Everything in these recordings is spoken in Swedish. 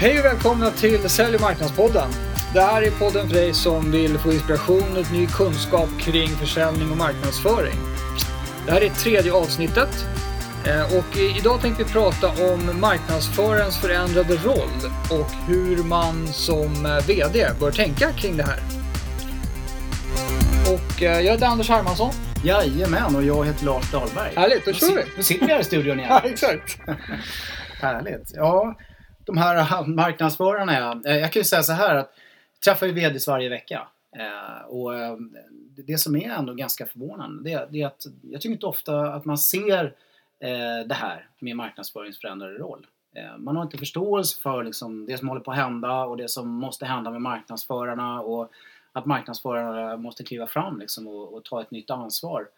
Hej och välkomna till Sälj och marknadspodden. Det här är podden för dig som vill få inspiration och ny kunskap kring försäljning och marknadsföring. Det här är tredje avsnittet eh, och idag tänkte vi prata om marknadsförarens förändrade roll och hur man som eh, VD bör tänka kring det här. Och eh, jag heter Anders Hermansson. Jajamän, och jag heter Lars Dahlberg. Härligt, då kör vi! Nu sitter vi här i studion igen. Ja, exakt. Härligt. Ja, de här marknadsförarna, ja. Eh, jag kan ju säga så här att jag träffar ju VDs varje vecka. Eh, och eh, det som är ändå ganska förvånande det är att jag tycker inte ofta att man ser det här med marknadsföringens förändrade roll. Man har inte förståelse för liksom det som håller på att hända och det som måste hända med marknadsförarna och att marknadsförarna måste kliva fram liksom och, och ta ett nytt ansvar.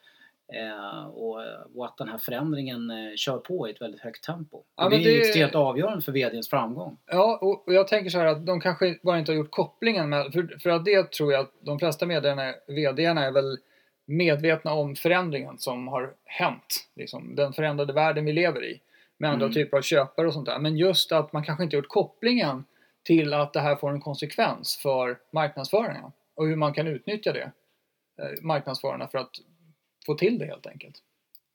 Eh, och, och, att den här förändringen eh, kör på i ett väldigt högt tempo. Ja, det är det... extremt avgörande för VDns framgång. Ja, och, och, jag tänker så här att de kanske bara inte har gjort kopplingen med, för, för att det tror jag att de flesta medierna, VDarna är väl medvetna om förändringen som har hänt. Liksom, den förändrade världen vi lever i. Med andra mm. typer av köpare och sånt där. Men just att man kanske inte gjort kopplingen till att det här får en konsekvens för marknadsföringen och hur man kan utnyttja det, eh, marknadsförarna, för att få till det helt enkelt.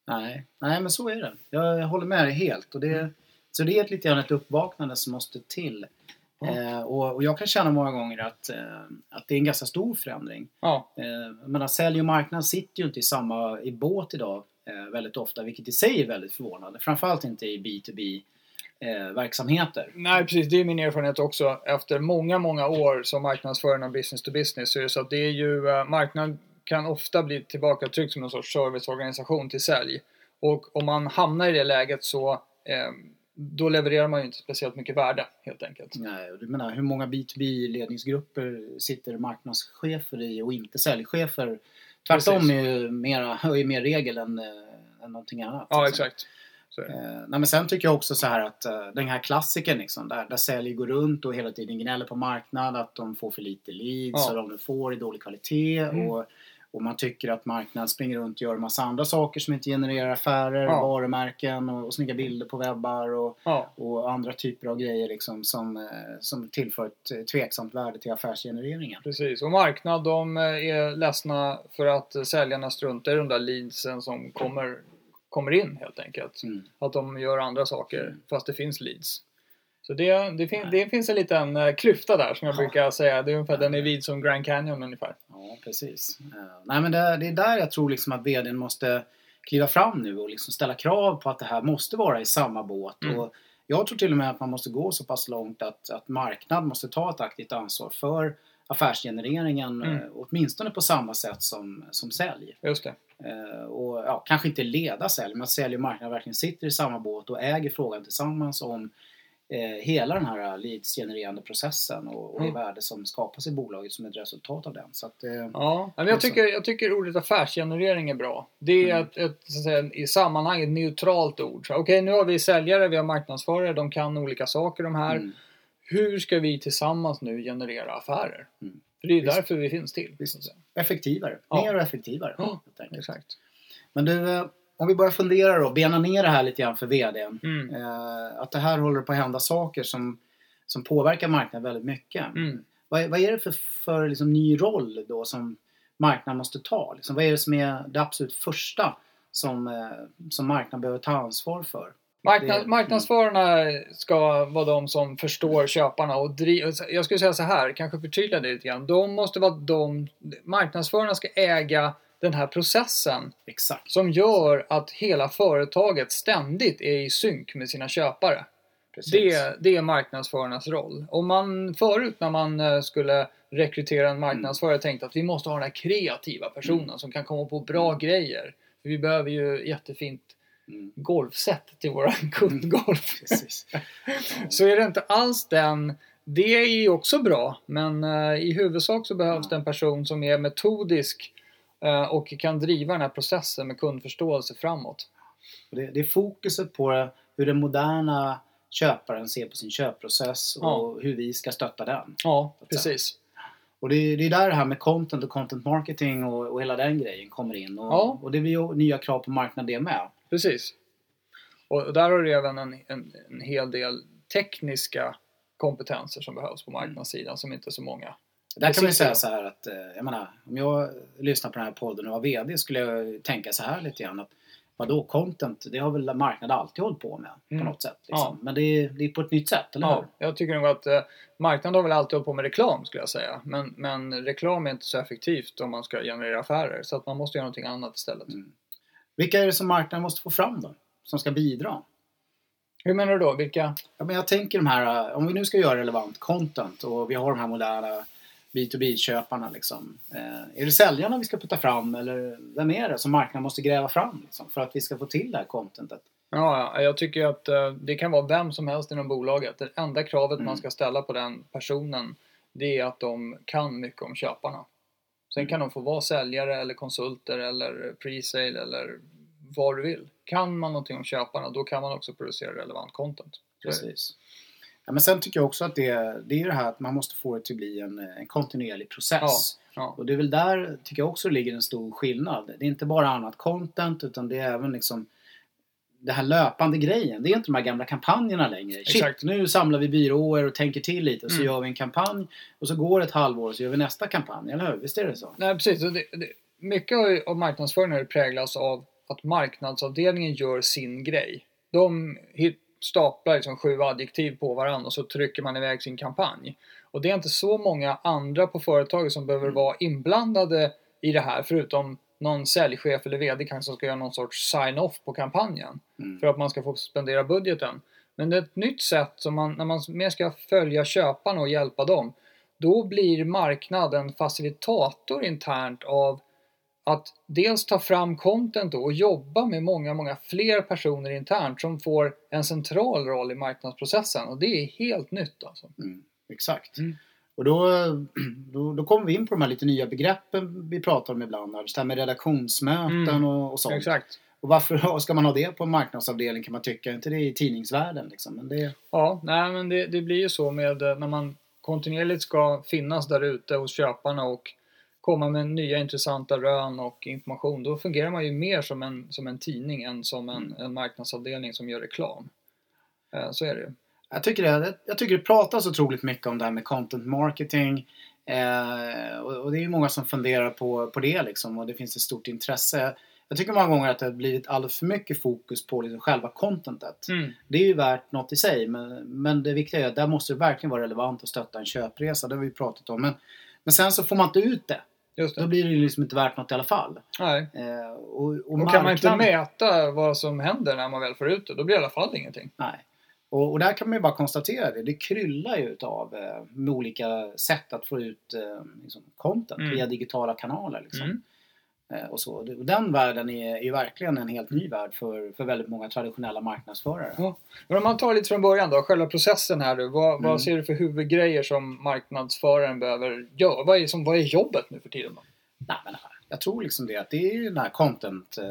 Nej, nej men så är det. Jag, jag håller med dig helt. Och det, mm. Så det är ett, lite grann ett uppvaknande som måste till. Ja. Eh, och, och, jag kan känna många gånger att, eh, att det är en ganska stor förändring. Ja. Eh, men sälj och marknad sitter ju inte i samma i båt idag eh, väldigt ofta, vilket i sig är väldigt förvånande. Framförallt inte i B2B eh, verksamheter. Nej precis, det är min erfarenhet också. Efter många, många år som marknadsförare av business to business så är det så att det är ju, eh, marknad kan ofta bli tillbakatryckt som en sorts serviceorganisation till sälj. Och om man hamnar i det läget så eh, då levererar man ju inte speciellt mycket värde helt enkelt. Nej, och du menar hur många B2B-ledningsgrupper sitter marknadschefer i och inte säljchefer? Tvärtom är ju mera, är mer regel än, äh, än någonting annat. Ja, exakt. Eh, nej, men sen tycker jag också så här att uh, den här klassiken liksom, där, där sälj går runt och hela tiden gnäller på marknaden att de får för lite leads ja. och de får i dålig kvalitet mm. och och man tycker att marknaden springer runt och gör massa andra saker som inte genererar affärer, ja. varumärken och, och snygga bilder på webbar och, ja. och andra typer av grejer liksom som, eh, som tillför ett tveksamt värde till affärsgenereringen. Precis, och marknad de eh, är ledsna för att säljarna struntar i de där leadsen som kommer, kommer in helt enkelt. Mm. Att de gör andra saker mm. fast det finns leads. Så det, det, fin, det finns en liten uh, klyfta där som jag ja. brukar säga. Det är ungefär, den är vid som Grand Canyon ungefär. Ja, precis. Uh, nej, men det, det, är där jag tror liksom att VDn måste kliva fram nu och liksom ställa krav på att det här måste vara i samma båt. Mm. Och jag tror till och med att man måste gå så pass långt att, att marknad måste ta ett aktivt ansvar för affärsgenereringen mm. uh, åtminstone på samma sätt som, som sälj. Just det. Och ja, kanske inte leda sälj, men att sälj och marknad verkligen sitter i samma båt och äger frågan tillsammans om eh, hela den här leads-genererande processen och, och mm. det värde som skapas i bolaget som ett resultat av den. Så att, eh, ja, men jag, tycker, jag tycker ordet affärsgenerering är bra. Det är mm. ett, ett så att säga, i sammanhanget neutralt ord. Okej, okay, nu har vi säljare, vi har marknadsförare, de kan olika saker de här. Mm. Hur ska vi tillsammans nu generera affärer? Mm. För det är Visst. därför vi finns till. Effektivare, ja. mer och effektivare. Ja, exakt. Men du, eh, om vi börjar fundera då, bena ner det här lite grann för VDn. Mm. Eh, att det här håller på att hända saker som, som påverkar marknaden väldigt mycket. Mm. Vad, vad är det för, för liksom, ny roll då som marknaden måste ta? Liksom, vad är det som är det absolut första som, eh, som marknaden behöver ta ansvar för? Marknad, marknadsförarna ska vara de som förstår köparna och driver. Jag skulle säga så här, kanske förtydliga det lite grann. De måste vara de, marknadsförarna ska äga den här processen Exakt. som gör att hela företaget ständigt är i synk med sina köpare. Det, det är marknadsförarnas roll. Om man förut när man eh, skulle rekrytera en marknadsförare mm. tänkte att vi måste ha den här kreativa personen mm. som kan komma på bra mm. grejer. Vi behöver ju jättefint mm. golfset till våra kundgolf. så är det inte alls den det är också bra men uh, i huvudsak så behövs det en person som är metodisk Eh, och kan driva den här processen med kundförståelse framåt. Det, det är fokuset på hur den moderna köparen ser på sin köpprocess och ja. hur vi ska stötta den. Ja, precis. Och det är, det är där det här med content och content marketing och, och hela den grejen kommer in. Och, ja. och det blir ju nya krav på marknaden det med. Precis. Och där har du även en, en, en hel del tekniska kompetenser som behövs på marknadssidan som inte så många. Där kan man ju säga så här att, eh, jag menar, om jag lyssnar på den här podden och var VD skulle jag tänka så här lite grann att vadå, content, det har väl marknaden alltid hållit på med Mm. på något sätt. Liksom. Ja. Men det är, det är på ett nytt sätt, eller Ja, hur? jag tycker nog att eh, marknaden har väl alltid hållit på med reklam skulle jag säga. Men, men reklam är inte så effektivt om man ska generera affärer. Så att man måste göra någonting annat istället. Mm. Vilka är det som marknaden måste få fram då? Som ska bidra? Hur menar du då? Vilka? Ja, men jag tänker de här, om vi nu ska göra relevant content och vi har de här moderna B2B-köparna liksom. Eh, är det säljarna vi ska putta fram eller vem är det som marknaden måste gräva fram liksom, för att vi ska få till det här contentet? Ja, ja, jag tycker att eh, det kan vara vem som helst inom bolaget. Det enda kravet Mm. man ska ställa på den personen det är att de kan mycket om köparna. Sen kan de få vara säljare eller konsulter eller pre-sale eller vad du vill. Kan man någonting om köparna då kan man också producera relevant content. Precis. Ja, men sen tycker jag också att det, det är det här att man måste få det till att bli en, en kontinuerlig process. Ja. Och det är väl där, tycker jag också, ligger en stor skillnad. Det är inte bara annat content utan det är även liksom det här löpande grejen. Det är inte de här gamla kampanjerna längre. Exakt. Shit, nu samlar vi byråer och tänker till lite och så Mm. gör vi en kampanj och så går det ett halvår och så gör vi nästa kampanj, eller hur? Visst är det så? Nej, precis. Det, det, mycket av- marknadsföringen präglats av att marknadsavdelningen gör sin grej. De hit- staplar liksom sju adjektiv på varandra och så trycker man iväg sin kampanj. Och det är inte så många andra på företaget som behöver Mm. vara inblandade i det här förutom någon säljchef eller VD kanske som ska göra någon sorts sign-off på kampanjen Mm. för att man ska få spendera budgeten. Men det är ett nytt sätt som man, när man mer ska följa köparna och hjälpa dem, då blir marknad en facilitator internt av att dels ta fram content och jobba med många, många fler personer internt som får en central roll i marknadsprocessen och det är helt nytt alltså. Mm, exakt. Mm. Och då, då, då kommer vi in på de här lite nya begreppen vi pratar om ibland. här. Det här med redaktionsmöten Mm, och, och sånt. Exakt. Och varför ska man ha det på en marknadsavdelning kan man tycka. Inte det i tidningsvärlden liksom. Men det, Ja, nej men det, det blir ju så med eh, när man kontinuerligt ska finnas där ute hos köparna och komma med nya intressanta rön och information. Då fungerar man ju mer som en, som en tidning än som en, en marknadsavdelning som gör reklam. Eh, Så är det ju. jag, tycker det, jag tycker det pratas otroligt mycket om det här med content marketing. Eh, och, och det är ju många som funderar på, på det liksom. Och det finns ett stort intresse. Jag tycker många gånger att det har blivit alldeles för mycket fokus på liksom själva contentet. Mm. Det är ju värt något i sig men, men det viktiga är att där måste det verkligen vara relevant att stötta en köpresa. Det har vi pratat om. Men, men sen så får man inte ut det. Då blir det ju liksom inte värt något i alla fall. Nej. Eh, och, och, Och kan man inte mäta vad som händer när man väl får ut det, då blir det i alla fall ingenting. Nej. Och, och där kan man ju bara konstatera det. Det kryllar ju utav eh, med olika sätt att få ut eh, liksom, content Mm. via digitala kanaler. Liksom. Mm. Eh, och så. Och den världen är, är ju verkligen en helt ny värld för, för väldigt många traditionella marknadsförare. Ja. Men om man tar lite från början då, själva processen här. Vad, Mm. vad ser du för huvudgrejer som marknadsföraren behöver göra? Vad är, som, vad är jobbet nu för tiden? Då? Nej, men jag tror liksom det att det är den här content, eh,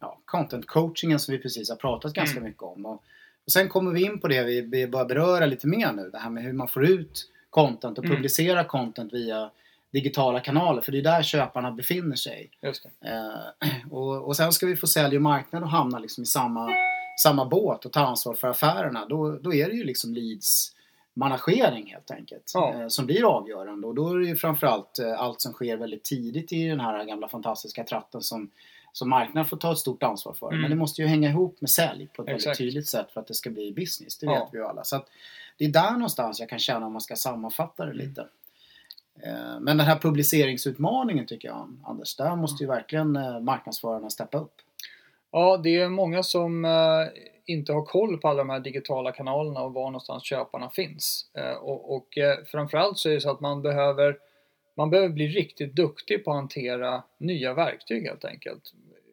ja, content coachingen som vi precis har pratat ganska Mm. mycket om. Och, och sen kommer vi in på det vi, vi börjar beröra lite mer nu. Det här med hur man får ut content och Mm. publicera content via digitala kanaler. För det är där köparna befinner sig. Eh, och, och sen ska vi få sälj och marknad och hamna liksom i samma, samma båt och ta ansvar för affärerna. Då, då är det ju liksom leads managering helt enkelt. Ja. Eh, som blir avgörande. Och då är det ju framförallt eh, allt som sker väldigt tidigt i den här gamla fantastiska tratten som, som marknaden får ta ett stort ansvar för. Mm. Men det måste ju hänga ihop med sälj på ett väldigt Exakt. tydligt sätt för att det ska bli business. Det Ja. vet vi ju alla. Så att det är där någonstans jag kan känna om man ska sammanfatta det Mm. lite. Eh, Men den här publiceringsutmaningen tycker jag, Anders, där måste ju verkligen eh, marknadsförarna steppa upp. Ja, det är många som eh, inte har koll på alla de här digitala kanalerna och var någonstans köparna finns. Och och framförallt så är det så att man behöver, man behöver bli riktigt duktig på att hantera nya verktyg helt enkelt.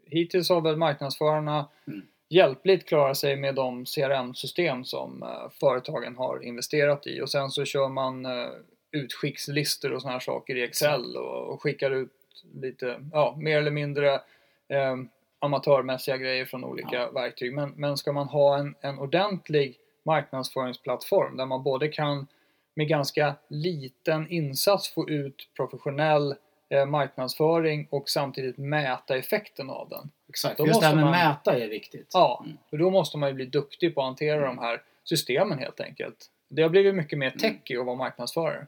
Hittills har väl marknadsförarna Mm. hjälpligt klarat sig med de CRM-system som företagen har investerat i och sen så kör man utskickslistor och såna här saker i Excel och, och skickar ut lite, ja, mer eller mindre eh, amatörmässiga grejer från olika Ja. verktyg. Men, men ska man ha en, en ordentlig marknadsföringsplattform där man både kan med ganska liten insats få ut professionell eh, marknadsföring och samtidigt mäta effekten av den. Exakt, Då just det här med man- mäta är viktigt. Ja, Mm. för då måste man ju bli duktig på att hantera de här systemen helt enkelt. Det har blivit mycket mer techy att vara marknadsförare.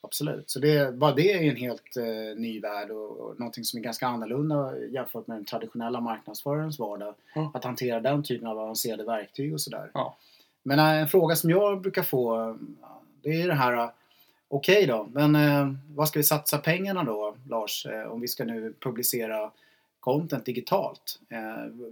Absolut. Så det, bara det är en helt eh, ny värld och, och någonting som är ganska annorlunda jämfört med den traditionella marknadsförarens vardag. Ja. Att hantera den typen av avancerade verktyg och sådär. Ja. Men eh, en fråga som jag brukar få eh, det är det här eh, Okej då, men eh, vad ska vi satsa pengarna då Lars? Eh, om vi ska nu publicera content digitalt.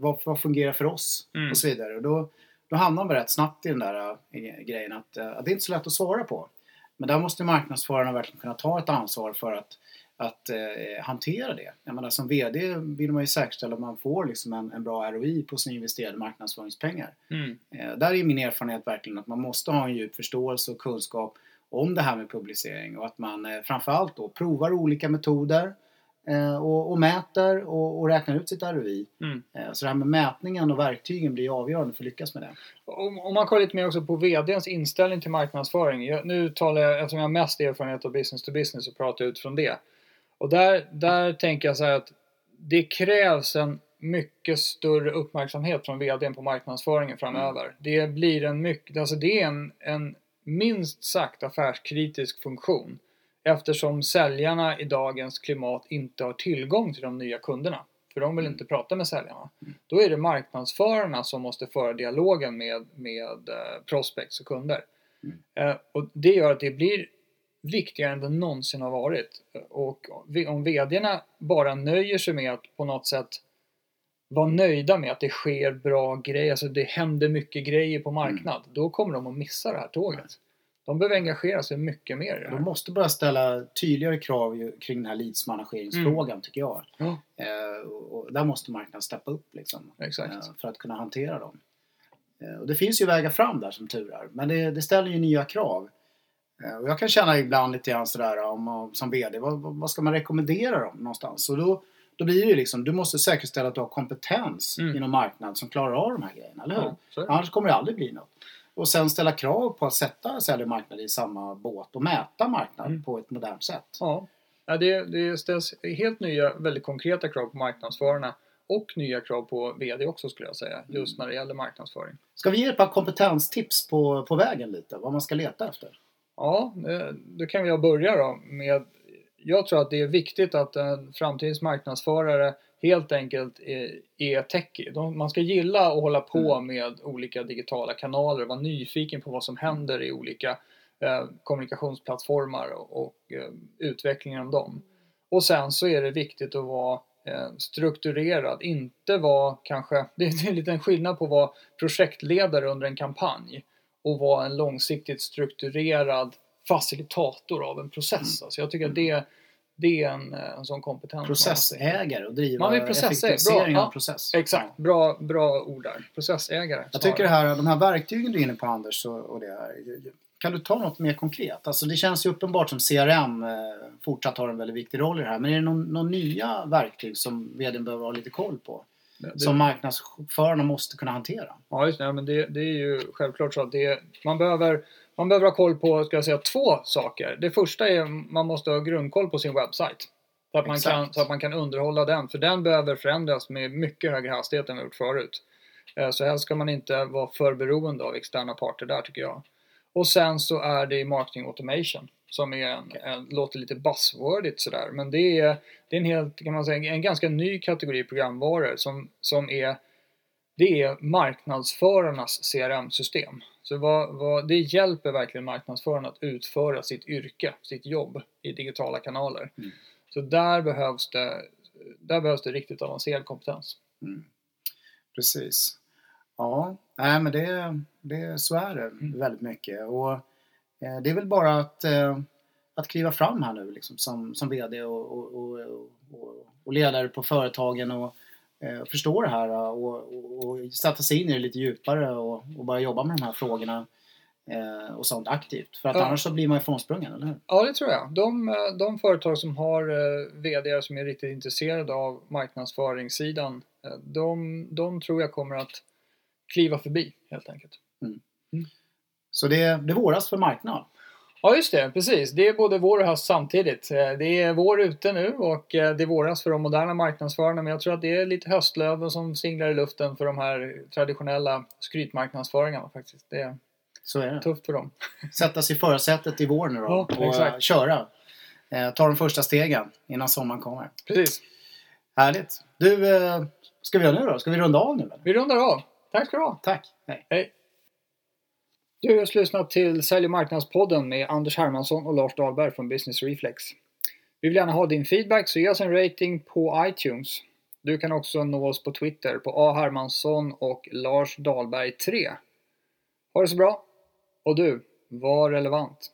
Vad, vad fungerar för oss? Mm. Och så vidare. Och då, då hamnar man rätt snabbt i den där grejen att, att det är inte så lätt att svara på. Men där måste marknadsförarna verkligen kunna ta ett ansvar för att, att eh, hantera det. Jag menar, som VD vill man ju säkerställa att man får liksom en, en bra ROI på sina investerade marknadsföringspengar. Mm. Eh, där är min erfarenhet verkligen att man måste ha en djup förståelse och kunskap om det här med publicering och att man eh, framförallt då provar olika metoder och, och mäter och, och räknar ut sitt ROI. Mm. Eh, så det här med mätningen och verktygen blir avgörande för att lyckas med det. Om, om man kollar lite mer också på VDns inställning till marknadsföring. Jag, nu talar jag, eftersom jag har mest erfarenhet av business to business, och pratar utifrån det. Och där, där tänker jag så här att det krävs en mycket större uppmärksamhet från VDn på marknadsföringen framöver. Det blir en mycket, alltså det är en, en minst sagt affärskritisk funktion. Eftersom säljarna i dagens klimat inte har tillgång till de nya kunderna. För de vill inte prata med säljarna. Då är det marknadsförarna som måste föra dialogen med, med eh, prospects och kunder. Eh, och det gör att det blir viktigare än det någonsin har varit. Och vi- om VDarna bara nöjer sig med att på något sätt vara nöjda med att det sker bra grejer, alltså det händer mycket grejer på marknad, då kommer de att missa det här tåget. De behöver engagera sig mycket mer i det De måste börja ställa tydligare krav kring den här leadsmanageringsfrågan tycker jag. Ja, Eh, och, där måste marknaden steppa upp liksom. eh, för att kunna hantera dem. Eh, Och det finns ju vägar fram där som tur är. Men det, det ställer ju nya krav. Eh, Och jag kan känna ibland lite grann sådär om, om, som VD, vad, vad ska man rekommendera dem någonstans? Och då, då blir det ju liksom, du måste säkerställa att du har kompetens Mm. inom marknad som klarar av de här grejerna, eller hur? Ja. Annars kommer det aldrig bli något. Och sen ställa krav på att sätta sälj och marknad i samma båt och mäta marknad Mm. på ett modernt sätt. Ja, ja det, det ställs helt nya, väldigt konkreta krav på marknadsförarna och nya krav på VD också skulle jag säga, just när det gäller marknadsföring. Ska vi ge ett par kompetenstips på, på vägen lite? Vad man ska leta efter? Ja, eh, då kan jag börja då med jag tror att det är viktigt att en framtidens marknadsförare helt enkelt är, är techie. De, man ska gilla att hålla på med olika digitala kanaler och vara nyfiken på vad som händer i olika eh, kommunikationsplattformar och, och eh, utvecklingen av dem. Och sen så är det viktigt att vara eh, strukturerad, inte vara kanske, det är en liten skillnad på att vara projektledare under en kampanj och vara en långsiktigt strukturerad facilitator av en process. Alltså jag tycker att det, det är en, eh, en sån kompetens. Processägare och driva Man vill effektivisering bra, av ja. process. Exakt, Ja. bra, bra ord där. Processägare. Jag tycker det här, de här verktygen du är inne på Anders och, och det här, kan du ta något mer konkret? Alltså det känns ju uppenbart som CRM eh, fortsatt har en väldigt viktig roll i det här. Men är det någon nya verktyg som vdn behöver ha lite koll på? det, Som marknadsförarna måste kunna hantera? Ja, just det. Ja, Men det, det är ju självklart så att det, man, behöver, man behöver ha koll på ska jag säga, två saker. Det första är man måste ha grundkoll på sin webbsajt. Så att, man Exakt. kan, så att man kan underhålla den. För den behöver förändras med mycket högre hastighet än vi gjort förut. Eh, Så helst ska man inte vara för beroende av externa parter där tycker jag. Och sen så är det marketing automation. Som är en, en, låter lite buzzwordigt sådär. Men det är, det är en helt, kan man säga, en ganska ny kategori programvaror som, som är det är marknadsförarnas CRM-system. Så vad, vad, det hjälper verkligen marknadsförarna att utföra sitt yrke, sitt jobb i digitala kanaler. Mm. Så där behövs, det, där behövs det riktigt avancerad kompetens. Precis. Ja, nej men det, det, så är det Mm. väldigt mycket. Och eh, det är väl bara att, eh, att kliva fram här nu liksom, som, som VD och, och, och, och, och ledare på företagen och eh, förstå det här och, och, och sätta sig in i det lite djupare och, och börja jobba med de här frågorna eh, och sånt aktivt. För att Ja. annars så blir man ifrånsprungen, eller hur? Ja, det tror jag. De, eh, de företag som har eh, VD som är riktigt intresserade av marknadsföringssidan, eh, de, de tror jag kommer att kliva förbi helt enkelt. Så det, det våras för marknad. Ja, just det. Precis. Det är både vår och höst samtidigt. Eh, Det är vår ute nu och eh, det är våras för de moderna marknadsförarna. Men jag tror att det är lite höstlöven som singlar i luften för de här traditionella skrytmarknadsföringarna faktiskt. Det, Så är det. Tufft för dem. Sätta sig i förarsätet i vår nu då Ja, och exakt. eh, köra. Ta de första stegen innan sommaren kommer. Precis. Härligt. Du, ska vi göra nu då? Ska vi runda av nu eller? Vi rundar av. Tack ska du ha. Tack. Hej. Hej. Du har just lyssnat till Sälj och marknadspodden med Anders Hermansson och Lars Dahlberg från Business Reflex. Vi vill gärna ha din feedback så ge oss en rating på iTunes. Du kan också nå oss på Twitter på A. Hermansson och Lars Dahlberg 3. Ha det så bra! Och du, var relevant!